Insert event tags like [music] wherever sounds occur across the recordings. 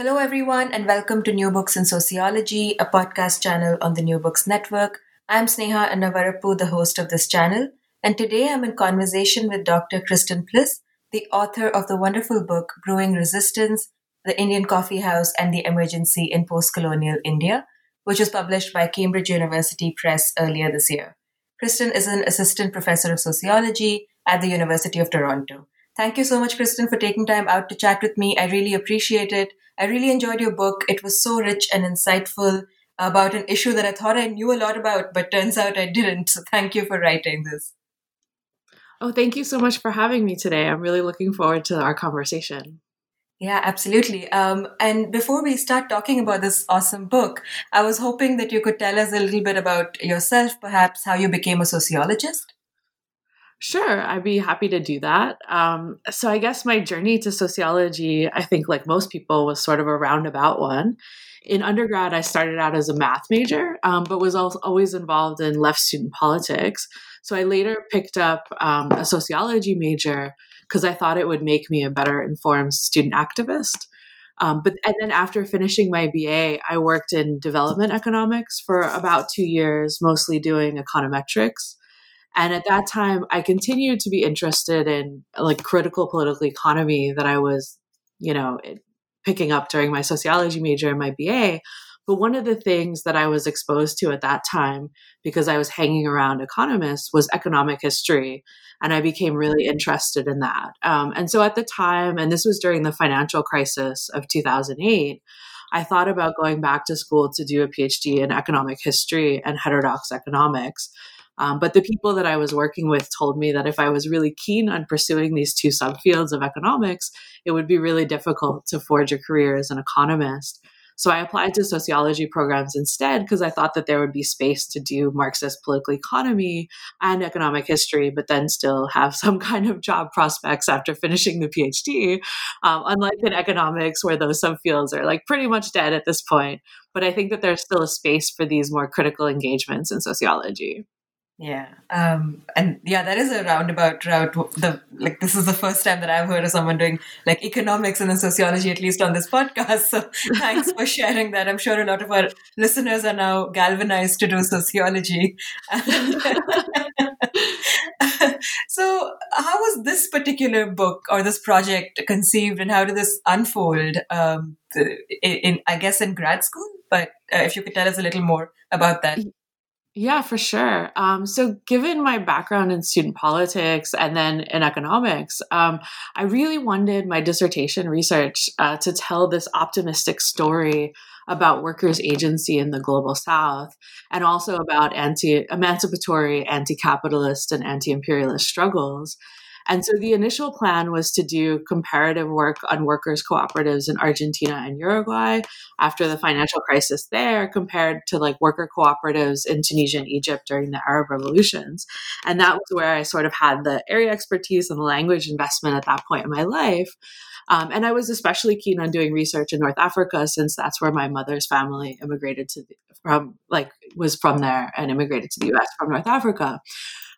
Hello, everyone, and welcome to New Books in Sociology, a podcast channel on the New Books Network. I'm Sneha Annavarapu, the host of this channel, and today I'm in conversation with Dr. Kristin Plys, the author of the wonderful book Brewing Resistance, The Indian Coffee House and the Emergency in Post-Colonial India, which was published by Cambridge University Press earlier this year. Kristin is an assistant professor of sociology at the University of Toronto. Thank you so much, Kristin, for taking time out to chat with me. I really appreciate it. I really enjoyed your book. It was so rich and insightful about an issue that I thought I knew a lot about, but turns out I didn't. So thank you for writing this. Oh, thank you so much for having me today. I'm really looking forward to our conversation. Yeah, absolutely. Um, and before we start talking about this awesome book, I was hoping that you could tell us a little bit about yourself, perhaps how you became a sociologist. Sure, I'd be happy to do that. Um, so, I guess my journey to sociology, I think, like most people, was sort of a roundabout one. In undergrad, I started out as a math major, um, but was always involved in left student politics. So, I later picked up um, a sociology major because I thought it would make me a better informed student activist. Um, but and then after finishing my BA, I worked in development economics for about two years, mostly doing econometrics. And at that time, I continued to be interested in like critical political economy that I was, you know, picking up during my sociology major and my BA. But one of the things that I was exposed to at that time, because I was hanging around economists, was economic history. And I became really interested in that. Um, and so at the time, and this was during the financial crisis of 2008, I thought about going back to school to do a PhD in economic history and heterodox economics um, but the people that I was working with told me that if I was really keen on pursuing these two subfields of economics, it would be really difficult to forge a career as an economist. So I applied to sociology programs instead because I thought that there would be space to do Marxist political economy and economic history, but then still have [laughs] some kind of job prospects after finishing the PhD. Um, unlike in economics, where those subfields are like pretty much dead at this point. But I think that there's still a space for these more critical engagements in sociology. Yeah. Um, and yeah, that is a roundabout route. The like this is the first time that I've heard of someone doing like economics and then sociology, at least on this podcast. So [laughs] thanks for sharing that. I'm sure a lot of our listeners are now galvanized to do sociology. [laughs] so how was this particular book or this project conceived and how did this unfold um, in, in i guess in grad school but uh, if you could tell us a little more about that yeah, for sure. Um, so, given my background in student politics and then in economics, um, I really wanted my dissertation research uh, to tell this optimistic story about workers' agency in the global south and also about anti emancipatory, anti capitalist, and anti imperialist struggles. And so the initial plan was to do comparative work on workers' cooperatives in Argentina and Uruguay after the financial crisis there, compared to like worker cooperatives in Tunisia and Egypt during the Arab revolutions. And that was where I sort of had the area expertise and the language investment at that point in my life. Um, and I was especially keen on doing research in North Africa since that's where my mother's family immigrated to the, from, like, was from there and immigrated to the US from North Africa.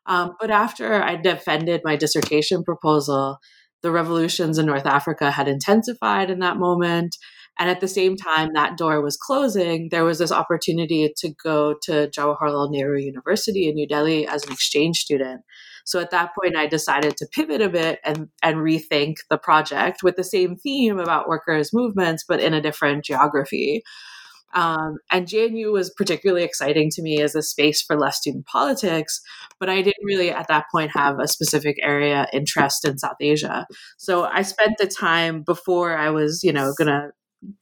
Um, but after I defended my dissertation proposal, the revolutions in North Africa had intensified in that moment. And at the same time that door was closing, there was this opportunity to go to Jawaharlal Nehru University in New Delhi as an exchange student. So at that point, I decided to pivot a bit and, and rethink the project with the same theme about workers' movements, but in a different geography. Um, and JNU was particularly exciting to me as a space for left student politics, but I didn't really at that point have a specific area interest in South Asia. So I spent the time before I was, you know, gonna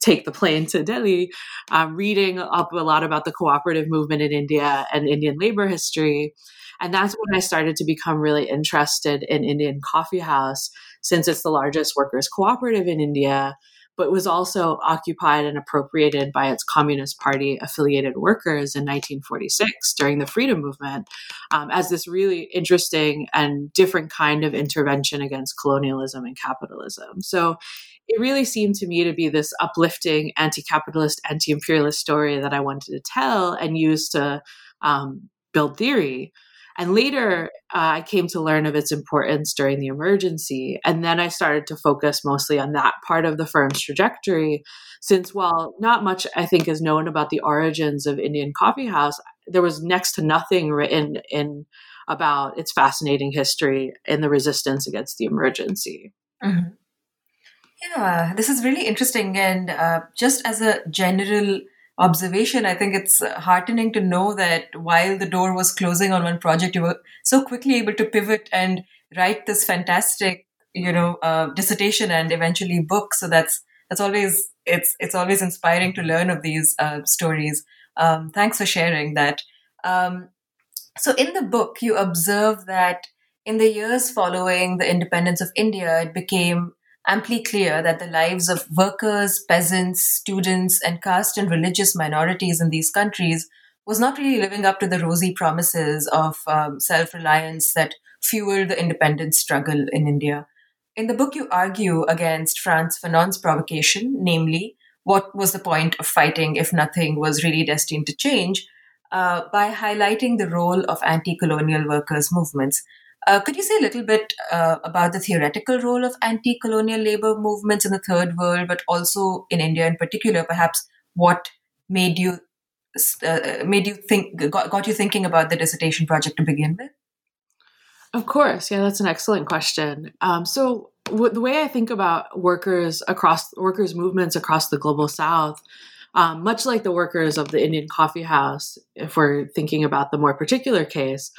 take the plane to Delhi, uh, reading up a lot about the cooperative movement in India and Indian labor history. And that's when I started to become really interested in Indian Coffee House, since it's the largest workers' cooperative in India, but was also occupied and appropriated by its Communist Party affiliated workers in 1946 during the freedom movement um, as this really interesting and different kind of intervention against colonialism and capitalism. So it really seemed to me to be this uplifting anti capitalist, anti imperialist story that I wanted to tell and use to um, build theory. And later, uh, I came to learn of its importance during the emergency. And then I started to focus mostly on that part of the firm's trajectory. Since while not much, I think, is known about the origins of Indian Coffee House, there was next to nothing written in about its fascinating history in the resistance against the emergency. Mm-hmm. Yeah, this is really interesting. And uh, just as a general observation, I think it's heartening to know that while the door was closing on one project, you were so quickly able to pivot and write this fantastic, you know, uh, dissertation and eventually book. So that's that's always it's it's always inspiring to learn of these uh, stories. Um, thanks for sharing that. Um, so in the book, you observe that in the years following the independence of India, it became amply clear that the lives of workers, peasants, students, and caste and religious minorities in these countries was not really living up to the rosy promises of um, self reliance that fueled the independence struggle in India. In the book, you argue against Frantz Fanon's provocation, namely, what was the point of fighting if nothing was really destined to change, uh, by highlighting the role of anti colonial workers' movements. Uh, could you say a little bit uh, about the theoretical role of anti colonial labor movements in the third world, but also in India in particular? Perhaps what made you uh, made you think got, got you thinking about the dissertation project to begin with? Of course, yeah, that's an excellent question. Um, so w- the way I think about workers across workers movements across the global South. Um, much like the workers of the Indian coffee house, if we're thinking about the more particular case,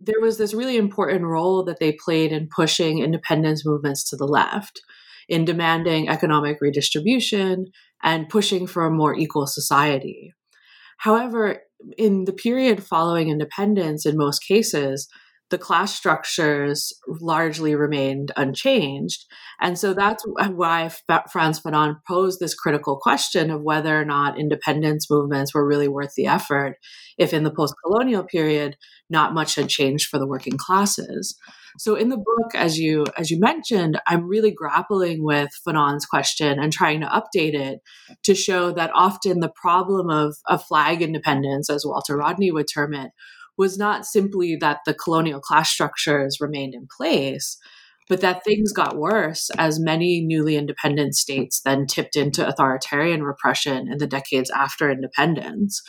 there was this really important role that they played in pushing independence movements to the left, in demanding economic redistribution and pushing for a more equal society. However, in the period following independence, in most cases, the class structures largely remained unchanged. And so that's why Frantz Fanon posed this critical question of whether or not independence movements were really worth the effort if in the post colonial period, not much had changed for the working classes. So in the book, as you as you mentioned, I'm really grappling with Fanon's question and trying to update it to show that often the problem of, of flag independence, as Walter Rodney would term it, was not simply that the colonial class structures remained in place, but that things got worse as many newly independent states then tipped into authoritarian repression in the decades after independence.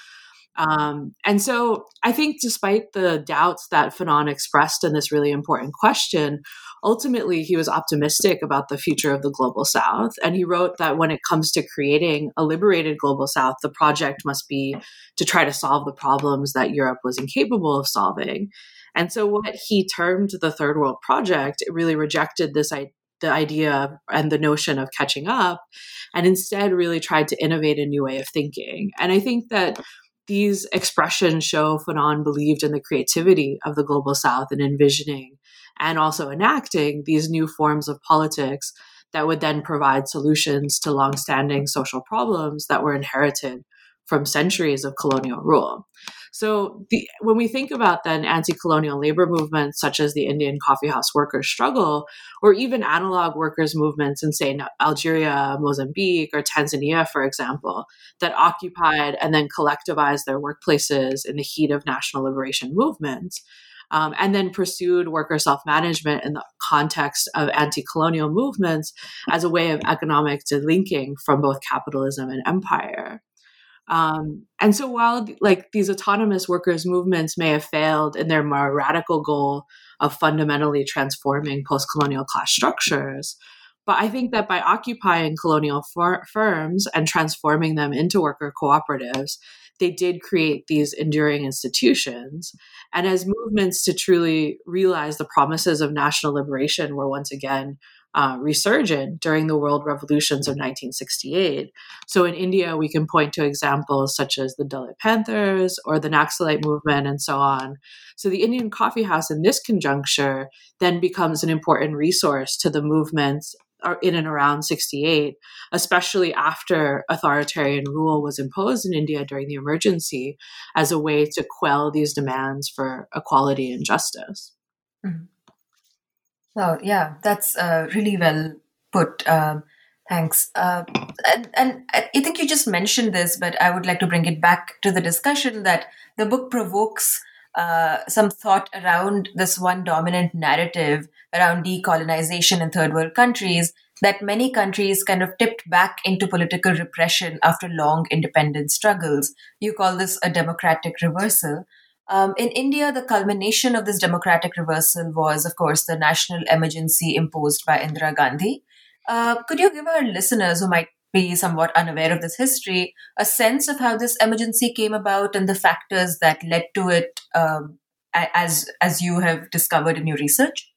Um, and so I think, despite the doubts that Fanon expressed in this really important question, ultimately he was optimistic about the future of the global South. And he wrote that when it comes to creating a liberated global South, the project must be to try to solve the problems that Europe was incapable of solving. And so, what he termed the Third World Project, it really rejected this idea the idea and the notion of catching up and instead really tried to innovate a new way of thinking. And I think that these expressions show Fanon believed in the creativity of the global south and envisioning and also enacting these new forms of politics that would then provide solutions to longstanding social problems that were inherited from centuries of colonial rule. So, the, when we think about then anti colonial labor movements such as the Indian coffee house workers' struggle, or even analog workers' movements in, say, Algeria, Mozambique, or Tanzania, for example, that occupied and then collectivized their workplaces in the heat of national liberation movements. Um, and then pursued worker self management in the context of anti colonial movements as a way of economic delinking from both capitalism and empire. Um, and so while like these autonomous workers movements may have failed in their more radical goal of fundamentally transforming post-colonial class structures, but I think that by occupying colonial fir- firms and transforming them into worker cooperatives, they did create these enduring institutions. And as movements to truly realize the promises of national liberation were once again uh, resurgent during the world revolutions of 1968. So in India, we can point to examples such as the Dalit Panthers or the Naxalite movement and so on. So the Indian Coffee House in this conjuncture then becomes an important resource to the movements uh, in and around 68, especially after authoritarian rule was imposed in India during the emergency as a way to quell these demands for equality and justice. Mm-hmm. Well, yeah, that's uh, really well put. Um, thanks. Uh, and, and I think you just mentioned this, but I would like to bring it back to the discussion that the book provokes uh, some thought around this one dominant narrative around decolonization in third world countries that many countries kind of tipped back into political repression after long independence struggles. You call this a democratic reversal. Um, in India, the culmination of this democratic reversal was, of course, the national emergency imposed by Indira Gandhi. Uh, could you give our listeners who might be somewhat unaware of this history a sense of how this emergency came about and the factors that led to it, um, as as you have discovered in your research?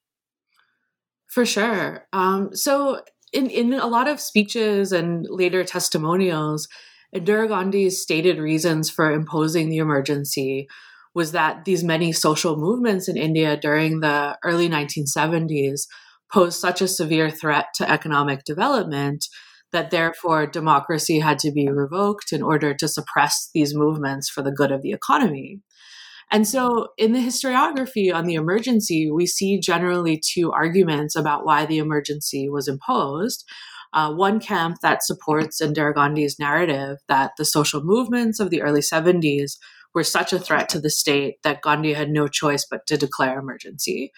For sure. Um, so, in in a lot of speeches and later testimonials, Indira Gandhi's stated reasons for imposing the emergency was that these many social movements in India during the early 1970s posed such a severe threat to economic development that therefore democracy had to be revoked in order to suppress these movements for the good of the economy. And so, in the historiography on the emergency, we see generally two arguments about why the emergency was imposed. Uh, one camp that supports Indira Gandhi's narrative that the social movements of the early 70s were such a threat to the state that Gandhi had no choice but to declare emergency.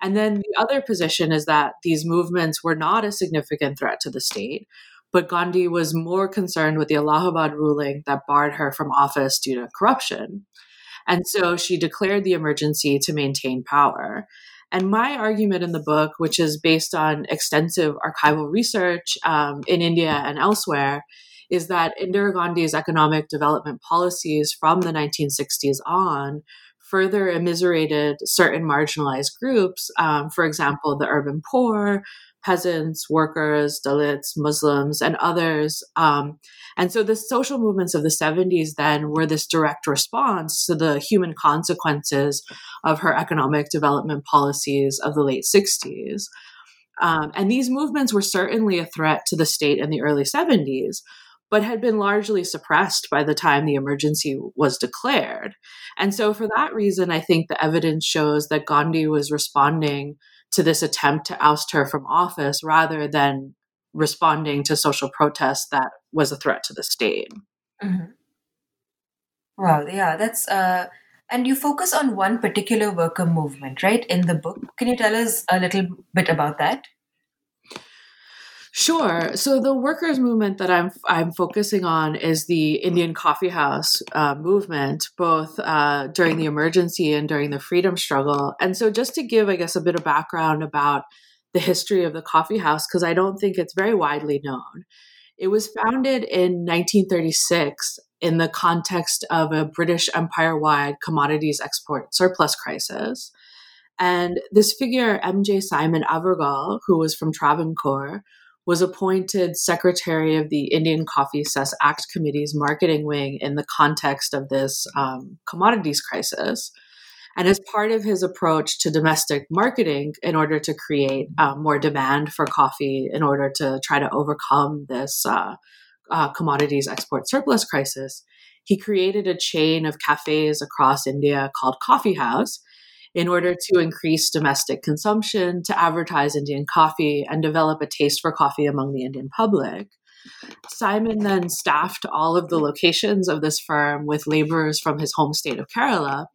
And then the other position is that these movements were not a significant threat to the state, but Gandhi was more concerned with the Allahabad ruling that barred her from office due to corruption. And so she declared the emergency to maintain power. And my argument in the book, which is based on extensive archival research um, in India and elsewhere, is that Indira Gandhi's economic development policies from the 1960s on further immiserated certain marginalized groups, um, for example, the urban poor, peasants, workers, Dalits, Muslims, and others. Um, and so the social movements of the 70s then were this direct response to the human consequences of her economic development policies of the late 60s. Um, and these movements were certainly a threat to the state in the early 70s, but had been largely suppressed by the time the emergency was declared. And so, for that reason, I think the evidence shows that Gandhi was responding to this attempt to oust her from office rather than responding to social protests that was a threat to the state. Mm-hmm. Wow, yeah, that's uh and you focus on one particular worker movement, right, in the book. Can you tell us a little bit about that? Sure. So the workers' movement that I'm I'm focusing on is the Indian coffee house uh, movement, both uh, during the emergency and during the freedom struggle. And so, just to give, I guess, a bit of background about the history of the coffee house, because I don't think it's very widely known. It was founded in 1936 in the context of a British empire-wide commodities export surplus crisis. And this figure, MJ Simon Avargal, who was from Travancore, was appointed secretary of the Indian Coffee Cess Act Committee's marketing wing in the context of this um, commodities crisis. And as part of his approach to domestic marketing, in order to create um, more demand for coffee, in order to try to overcome this uh, uh, commodities export surplus crisis, he created a chain of cafes across India called Coffee House, in order to increase domestic consumption, to advertise Indian coffee, and develop a taste for coffee among the Indian public. Simon then staffed all of the locations of this firm with laborers from his home state of Kerala,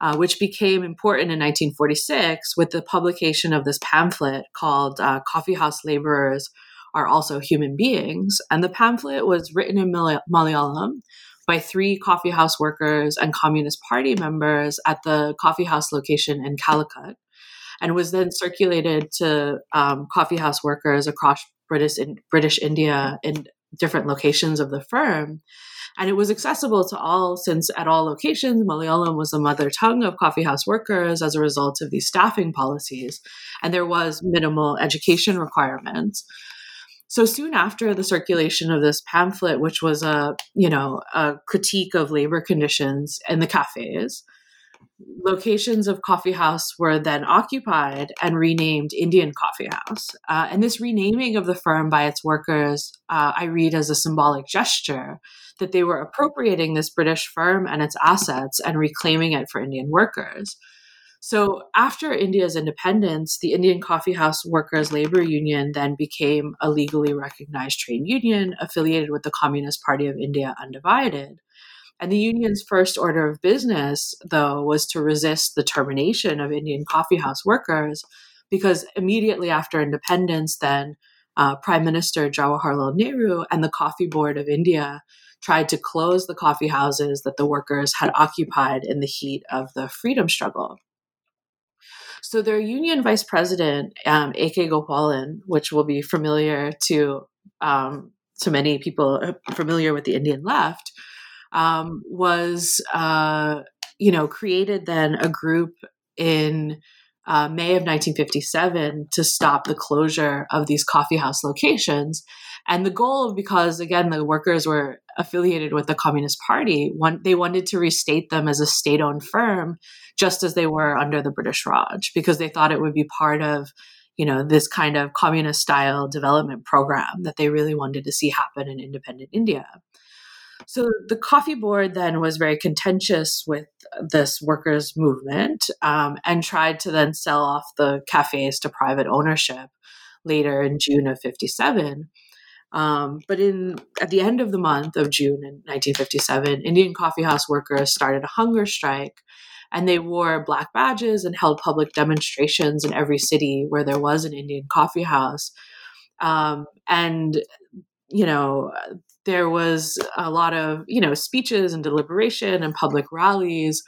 uh, which became important in 1946 with the publication of this pamphlet called uh, Coffee House Laborers Are Also Human Beings. And the pamphlet was written in Malayalam by three coffee house workers and Communist Party members at the coffee house location in Calicut, and was then circulated to um, coffee house workers across British in, British India in different locations of the firm. And it was accessible to all since at all locations, Malayalam was the mother tongue of coffeehouse workers as a result of these staffing policies. And there was minimal education requirements. So soon after the circulation of this pamphlet, which was a, you know, a critique of labor conditions in the cafes, locations of coffee house were then occupied and renamed Indian Coffee House. Uh, and this renaming of the firm by its workers, uh, I read as a symbolic gesture that they were appropriating this British firm and its assets and reclaiming it for Indian workers. So, after India's independence, the Indian Coffee House Workers' Labor Union then became a legally recognized trade union affiliated with the Communist Party of India Undivided. And the union's first order of business, though, was to resist the termination of Indian coffee house workers, because immediately after independence, then uh, Prime Minister Jawaharlal Nehru and the Coffee Board of India tried to close the coffee houses that the workers had occupied in the heat of the freedom struggle. So their union vice president, um, A.K. Gopalan, which will be familiar to um, to many people uh, familiar with the Indian left, um, was uh, you know created then a group in uh, May of 1957 to stop the closure of these coffee house locations. And the goal, because again, the workers were affiliated with the Communist Party, one, they wanted to restate them as a state owned firm, just as they were under the British Raj, because they thought it would be part of you know this kind of communist style development program that they really wanted to see happen in independent India. So the coffee board then was very contentious with this workers' movement um, and tried to then sell off the cafes to private ownership later in June of 57. Um, but in at the end of the month of June in 1957, Indian coffee house workers started a hunger strike and they wore black badges and held public demonstrations in every city where there was an Indian coffee house. Um, and you know there was a lot of you know speeches and deliberation and public rallies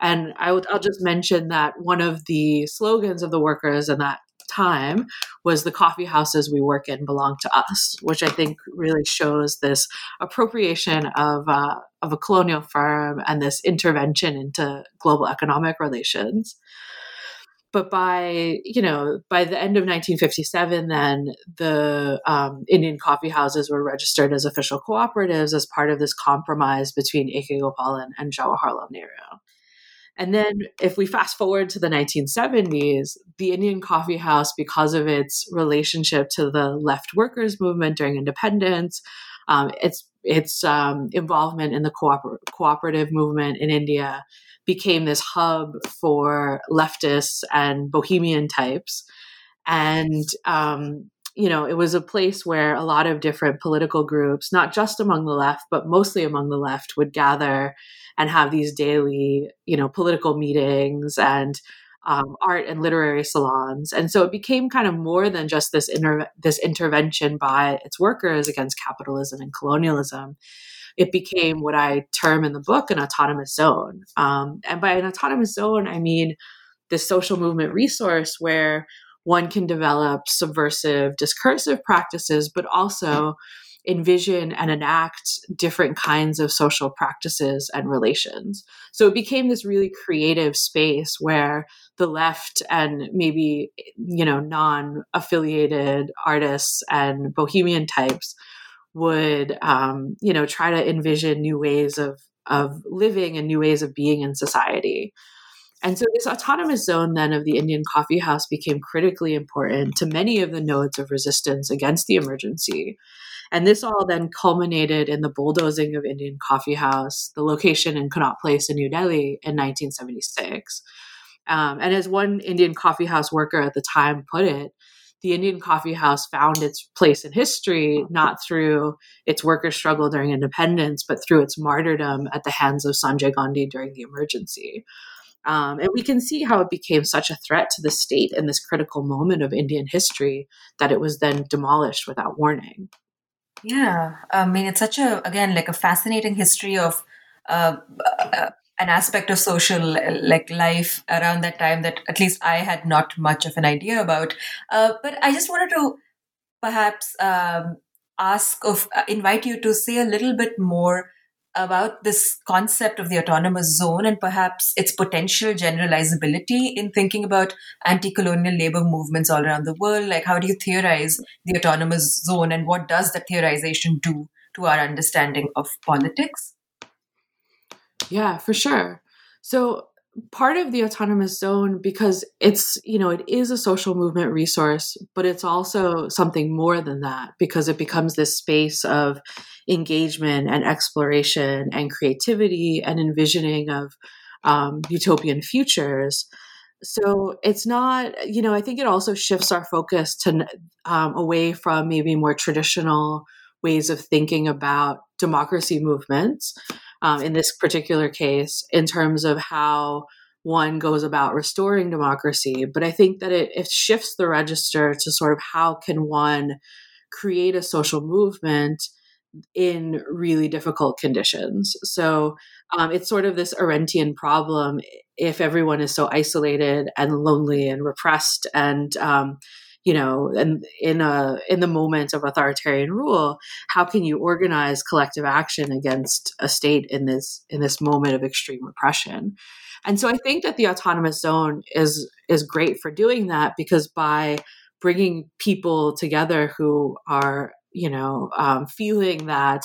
and I will just mention that one of the slogans of the workers in that time was the coffee houses we work in belong to us, which I think really shows this appropriation of uh, of a colonial firm and this intervention into global economic relations. But by you know by the end of 1957 then the um, indian coffee houses were registered as official cooperatives as part of this compromise between ak gopalan and jawaharlal nehru and then if we fast forward to the 1970s the indian coffee house because of its relationship to the left workers movement during independence um, its its um, involvement in the cooper- cooperative movement in india became this hub for leftists and bohemian types. And, um, you know, it was a place where a lot of different political groups, not just among the left, but mostly among the left, would gather and have these daily, you know, political meetings and um, art and literary salons. And so it became kind of more than just this inter- this intervention by its workers against capitalism and colonialism it became what I term in the book an autonomous zone. Um, and by an autonomous zone, I mean this social movement resource where one can develop subversive discursive practices, but also envision and enact different kinds of social practices and relations. So it became this really creative space where the left and maybe, you know, non affiliated artists and bohemian types would um, you know try to envision new ways of of living and new ways of being in society and so this autonomous zone then of the indian coffee house became critically important to many of the nodes of resistance against the emergency and this all then culminated in the bulldozing of indian coffee house the location in connaught place in new delhi in 1976 um, and as one indian coffee house worker at the time put it the Indian coffee house found its place in history not through its worker struggle during independence, but through its martyrdom at the hands of Sanjay Gandhi during the emergency. Um, and we can see how it became such a threat to the state in this critical moment of Indian history that it was then demolished without warning. Yeah, I mean, it's such a, again, like a fascinating history of uh, uh, an aspect of social like life around that time that at least I had not much of an idea about. Uh, but I just wanted to perhaps um, ask of uh, invite you to say a little bit more about this concept of the autonomous zone and perhaps its potential generalizability in thinking about anti-colonial labor movements all around the world? Like how do you theorize the autonomous zone and what does the theorization do to our understanding of politics? Yeah for sure. So part of the autonomous zone because it's you know it is a social movement resource but it's also something more than that because it becomes this space of engagement and exploration and creativity and envisioning of um, utopian futures. So it's not you know i think it also shifts our focus to um, away from maybe more traditional ways of thinking about democracy movements um, in this particular case in terms of how one goes about restoring democracy. But I think that it, it shifts the register to sort of how can one create a social movement in really difficult conditions. So um, it's sort of this Arendtian problem if everyone is so isolated and lonely and repressed and um, you know and in a in the moment of authoritarian rule how can you organize collective action against a state in this in this moment of extreme repression and so i think that the autonomous zone is is great for doing that because by bringing people together who are you know um, feeling that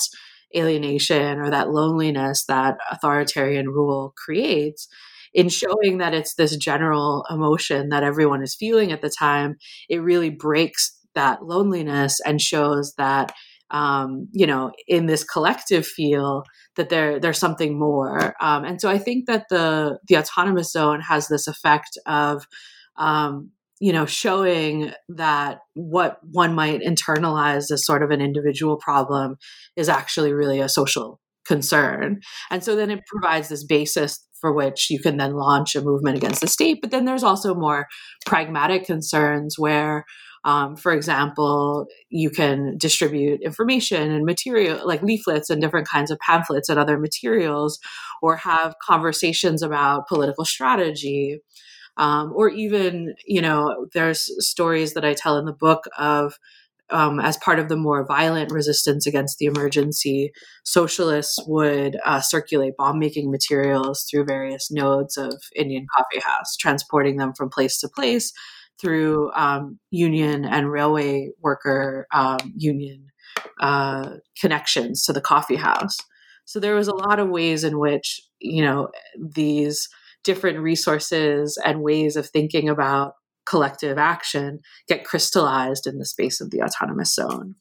alienation or that loneliness that authoritarian rule creates in showing that it's this general emotion that everyone is feeling at the time, it really breaks that loneliness and shows that um, you know in this collective feel that there there's something more. Um, and so I think that the the autonomous zone has this effect of um, you know showing that what one might internalize as sort of an individual problem is actually really a social concern and so then it provides this basis for which you can then launch a movement against the state. But then there's also more pragmatic concerns where, um, for example, you can distribute information and material like leaflets and different kinds of pamphlets and other materials, or have conversations about political strategy. Um, or even, you know, there's stories that I tell in the book of um, as part of the more violent resistance against the emergency, socialists would uh, circulate bomb making materials through various nodes of Indian Coffee House, transporting them from place to place through um, union and railway worker um, union uh, connections to the coffee house. So there was a lot of ways in which, you know, these different resources and ways of thinking about collective action get crystallized in the space of the autonomous zone.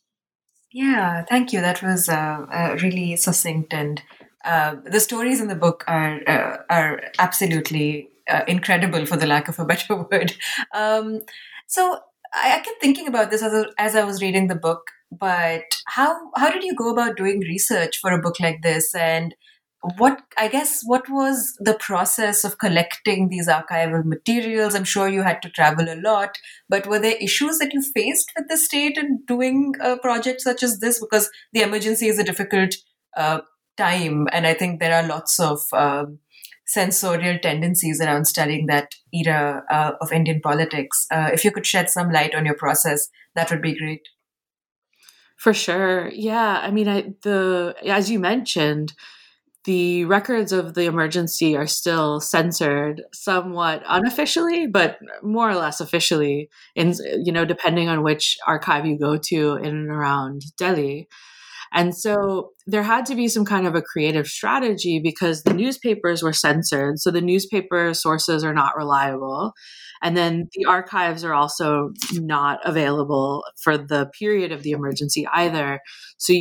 Yeah, thank you. That was uh, uh, really succinct, and uh, the stories in the book are uh, are absolutely uh, incredible, for the lack of a better [laughs] word. Um, so I, I, kept thinking about this as, as I was reading the book. But how how did you go about doing research for a book like this, and what i guess what was the process of collecting these archival materials? I'm sure you had to travel a lot but were there issues that you faced with the state in doing a project such as this? Because the emergency is a difficult uh, time and i think there are lots of um, censorial tendencies around studying that era uh, of indian politics. Uh, if you could shed some light on your process that would be great. For sure. Yeah i mean i the as you mentioned the records of the emergency are still censored somewhat unofficially but more or less officially in you know depending on which archive you go to in and around delhi. And so there had to be some kind of a creative strategy because the newspapers were censored so the newspaper sources are not reliable. And then the archives are also not available for the period of the emergency either. So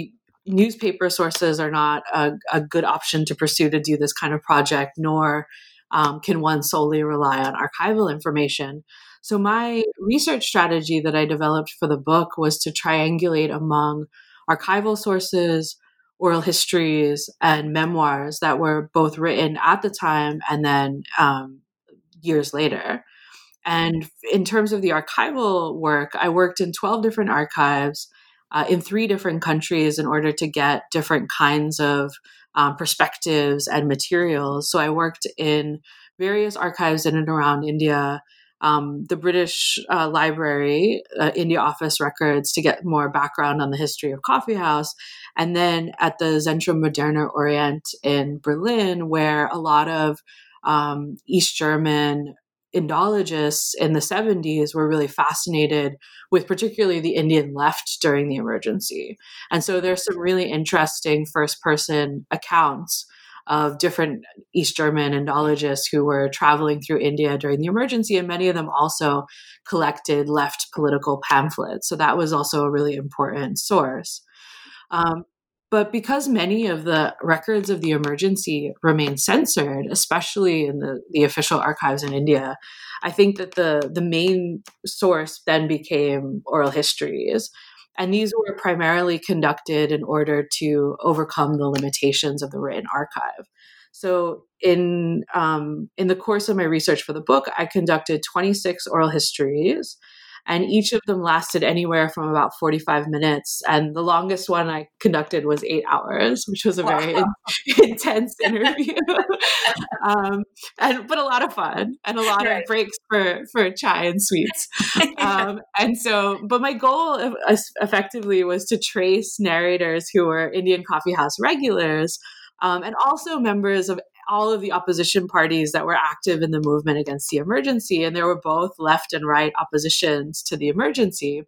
newspaper sources are not a, a, good option to pursue to do this kind of project, nor um, can one solely rely on archival information. So, my research strategy that I developed for the book was to triangulate among archival sources, oral histories, and memoirs that were both written at the time and then um, years later. And in terms of the archival work, I worked in 12 different archives uh, in three different countries in order to get different kinds of um, perspectives and materials. So I worked in various archives in and around India. um, the British uh, Library, uh, India Office records to get more background on the history of Coffee House, and then at the Zentrum Moderner Orient in Berlin, where a lot of um, East German Indologists in the 70s were really fascinated with particularly the Indian left during the emergency. And so there's some really interesting first person accounts of different East German Indologists who were traveling through India during the emergency, and many of them also collected left political pamphlets. So that was also a really important source. Um, but because many of the records of the emergency remain censored, especially in the, the official archives in India, I think that the, the main source then became oral histories. And these were primarily conducted in order to overcome the limitations of the written archive. So, in um, in the course of my research for the book, I conducted 26 oral histories and each of them lasted anywhere from about 45 minutes and the longest one i conducted was eight hours which was a very wow. in- [laughs] intense interview [laughs] um, and but a lot of fun and a lot right. of breaks for for chai and sweets [laughs] um, and so but my goal effectively was to trace narrators who were indian coffee house regulars um, and also members of all of the opposition parties that were active in the movement against the emergency. And there were both left and right oppositions to the emergency.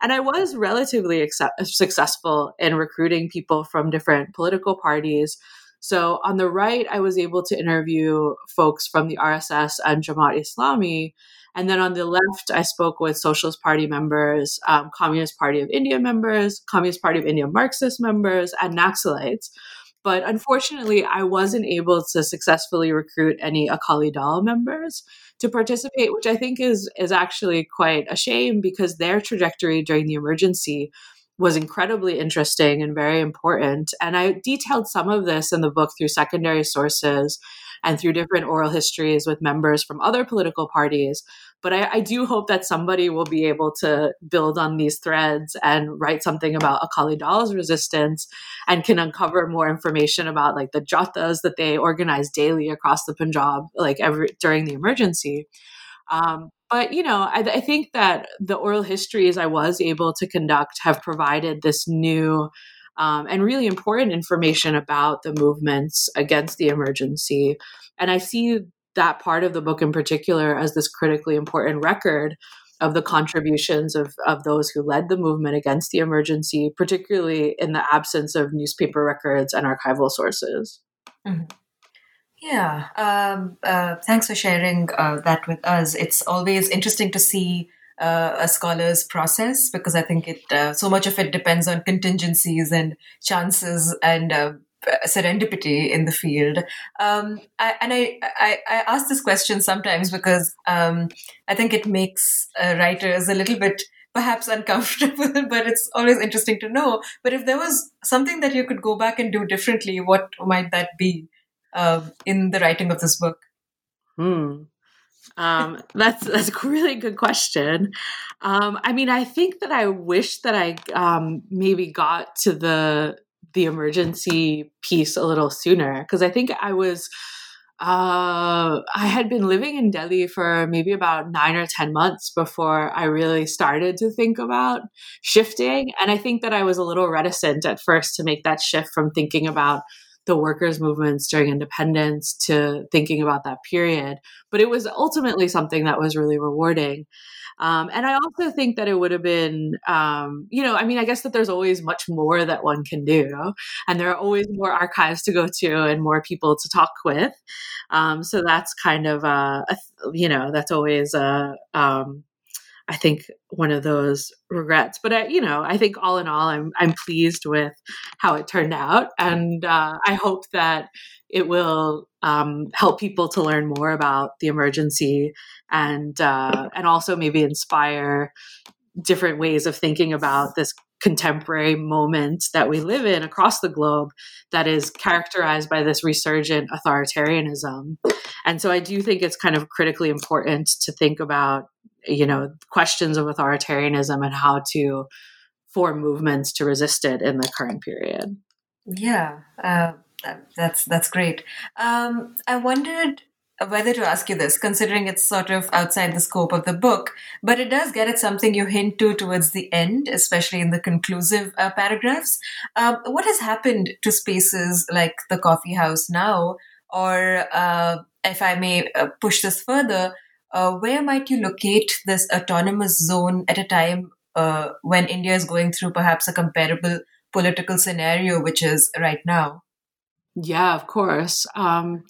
And I was relatively accept- successful in recruiting people from different political parties. So on the right, I was able to interview folks from the RSS and Jamaat Islami. And then on the left, I spoke with Socialist Party members, um, Communist Party of India members, Communist Party of India Marxist members, and Naxalites. But unfortunately, I wasn't able to successfully recruit any Akali Dal members to participate, which I think is is actually quite a shame because their trajectory during the emergency was incredibly interesting and very important. And I detailed some of this in the book through secondary sources and through different oral histories with members from other political parties. But I, I, do hope that somebody will be able to build on these threads and write something about Akali Dal's resistance and can uncover more information about like the jathas that they organize daily across the Punjab, like every during the emergency. Um, but you know, I, I think that the oral histories I was able to conduct have provided this new um, and really important information about the movements against the emergency. And I see that part of the book in particular as this critically important record of the contributions of, of those who led the movement against the emergency, particularly in the absence of newspaper records and archival sources. Mm-hmm. Yeah, um, uh, thanks for sharing uh, that with us. It's always interesting to see uh, a scholar's process because I think it uh, so much of it depends on contingencies and chances and uh, serendipity in the field. Um, I, and I, I, I, ask this question sometimes because um, I think it makes uh, writers a little bit perhaps uncomfortable, [laughs] but it's always interesting to know. But if there was something that you could go back and do differently, what might that be uh, in the writing of this book? Hmm. Um, that's that's a really good question. Um, I mean, I think that I wish that I um, maybe got to the the emergency piece a little sooner because I think I was uh, I had been living in Delhi for maybe about nine or 10 months before I really started to think about shifting. And I think that I was a little reticent at first to make that shift from thinking about the workers' movements during independence to thinking about that period. But it was ultimately something that was really rewarding. Um, and I also think that it would have been, um, you know, I mean, I guess that there's always much more that one can do, and there are always more archives to go to and more people to talk with. Um, so that's kind of, a, a, you know, that's always a, um, I think one of those regrets. But I, you know, I think all in all, I'm I'm pleased with how it turned out, and uh, I hope that it will um, help people to learn more about the emergency and uh, and also maybe inspire different ways of thinking about this contemporary moment that we live in across the globe that is characterized by this resurgent authoritarianism. And so I do think it's kind of critically important to think about you know questions of authoritarianism and how to form movements to resist it in the current period yeah uh, that's that's great um, i wondered whether to ask you this, considering it's sort of outside the scope of the book, but it does get at something you hint to towards the end, especially in the conclusive uh, paragraphs. Um, what has happened to spaces like the coffee house now? Or uh, if I may uh, push this further, uh, where might you locate this autonomous zone at a time uh, when India is going through perhaps a comparable political scenario, which is right now? Yeah, of course. Um,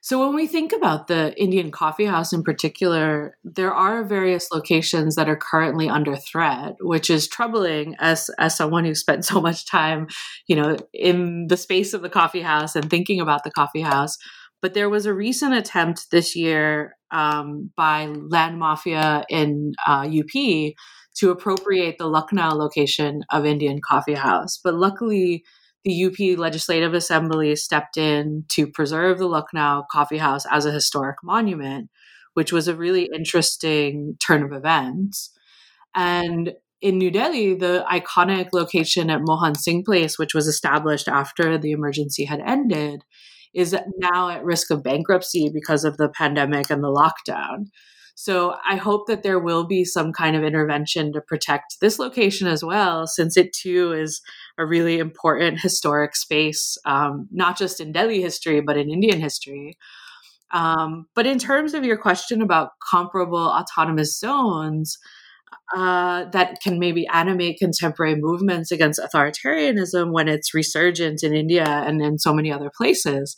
so when we think about the Indian coffee house in particular, there are various locations that are currently under threat, which is troubling as as someone who spent [laughs] so much time, you know, in the space of the coffee house and thinking about the coffee house. But there was a recent attempt this year um, by land mafia in uh, UP to appropriate the Lucknow location of Indian Coffee House. But luckily, the UP Legislative Assembly stepped in to preserve the Lucknow Coffee House as a historic monument, which was a really interesting turn of events. And in New Delhi, the iconic location at Mohan Singh Place, which was established after the emergency had ended, is now at risk of bankruptcy because of the pandemic and the lockdown. So I hope that there will be some kind of intervention to protect this location as well, since it too is a really important historic space, um, not just in Delhi history, but in Indian history. Um, but in terms of your question about comparable autonomous zones, uh, that can maybe animate contemporary movements against authoritarianism when it's resurgent in India and in so many other places.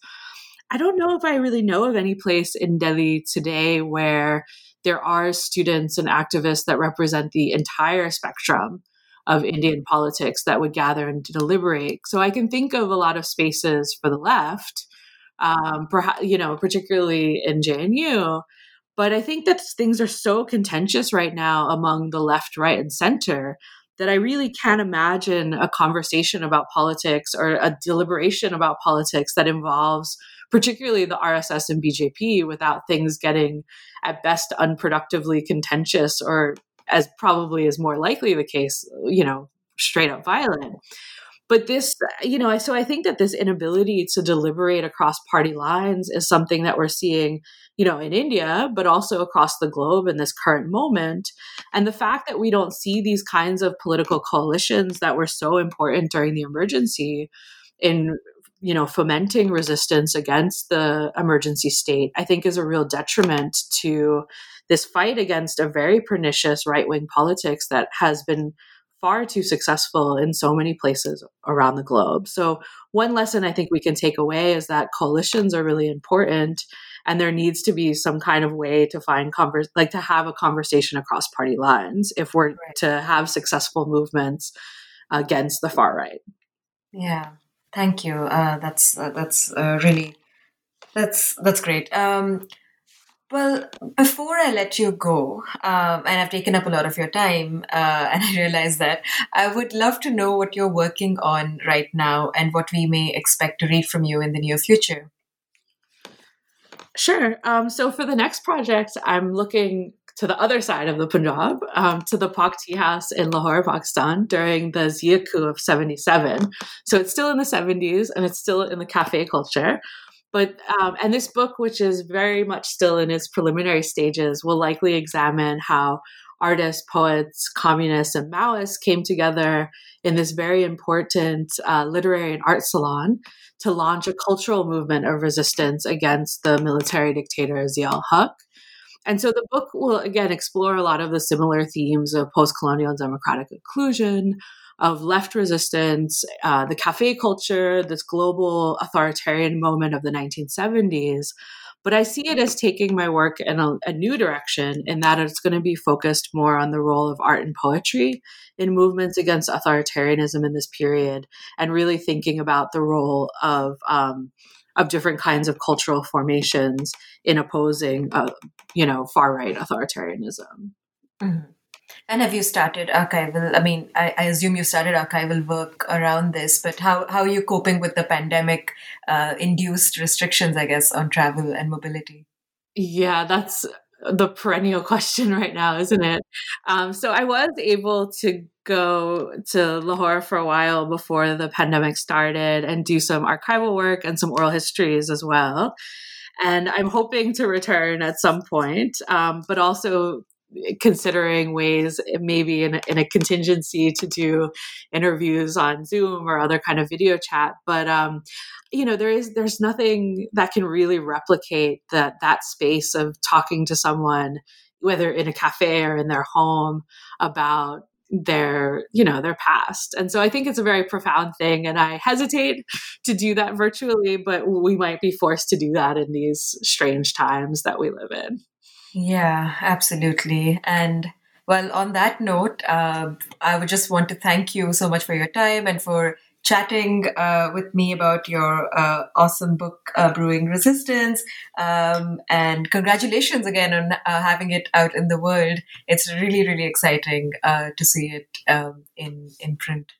I don't know if I really know of any place in Delhi today where there are students and activists that represent the entire spectrum of Indian politics that would gather and deliberate. So I can think of a lot of spaces for the left, um, perhaps you know, particularly in JNU. But I think that things are so contentious right now among the left, right, and center that I really can't imagine a conversation about politics or a deliberation about politics that involves particularly the RSS and BJP, without things getting at best unproductively contentious or as probably is more likely the case, you know, straight up violent. But this, you know, so I think that this inability to deliberate across party lines is something that we're seeing, you know, in India, but also across the globe in this current moment. And the fact that we don't see these kinds of political coalitions that were so important during the emergency in you know fomenting resistance against the emergency state i think is a real detriment to this fight against a very pernicious right-wing politics that has been far too successful in so many places around the globe. So one lesson i think we can take away is that coalitions are really important and there needs to be some kind of way to find converse like to have a conversation across party lines if we're right. to have successful movements against the far right. Yeah Thank you. Uh, that's uh, that's uh, really that's that's great. Um, well, before I let you go, um, and I've taken up a lot of your time, uh, [laughs] and I realize that I would love to know what you're working on right now and what we may expect to read from you in the near future. Sure. Um, so for the next project, I'm looking to the other side of the Punjab, um, to the Pak Tea House in Lahore, Pakistan, during the Zia coup of 77. So it's still in the 70s and it's still in the cafe culture. But, um, and this book, which is very much still in its preliminary stages, will likely examine how artists, poets, communists, and Maoists came together in this very important uh, literary and art salon to launch a cultural movement of resistance against the military dictator Zia Haq. And so the book will again explore a lot of the similar themes of post colonial democratic inclusion, of left resistance, uh, the cafe culture, this global authoritarian moment of the 1970s. But I see it as taking my work in a, a new direction in that it's going to be focused more on the role of art and poetry in movements against authoritarianism in this period and really thinking about the role of um, of different kinds of cultural formations in opposing, uh, you know, far right authoritarianism. Mm-hmm. And have you started archival? I mean, I, I, assume you started archival work around this, but how, how are you coping with the pandemic uh, induced restrictions, I guess, on travel and mobility? Yeah, that's the perennial [laughs] question right now, isn't it? Um, so I was able to go to Lahore for a while before the pandemic started and do some archival work and some oral histories as well. and I'm hoping to return at some point, um, but also considering ways maybe in a, in a contingency to do interviews on zoom or other kind of video chat but um, you know there is there's nothing that can really replicate that that space of talking to someone whether in a cafe or in their home about their you know their past. And so i think it's a very profound thing and i hesitate to do that virtually but we might be forced to do that in these strange times that we live in yeah absolutely and well on that note uh, i would just want to thank you so much for your time and for chatting uh, with me about your uh, awesome book, uh, Brewing Resistance. Um, and congratulations again on uh, having it out in the world. It's really, really exciting uh, to see it um, in, in print.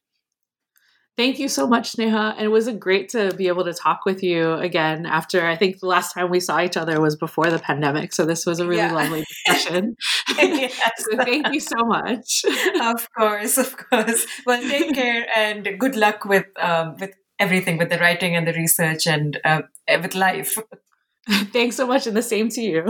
Thank you so much, Sneha. And it was great to be able to talk with you again after I think the last time we saw each other was before the pandemic. So this was a really yeah. lovely discussion. yes. [laughs] [laughs] so thank you so much. [laughs] of course, of course. Well, take care and good luck with um, with everything, with the writing and the research and uh, with life. Thanks so much, and the same to you.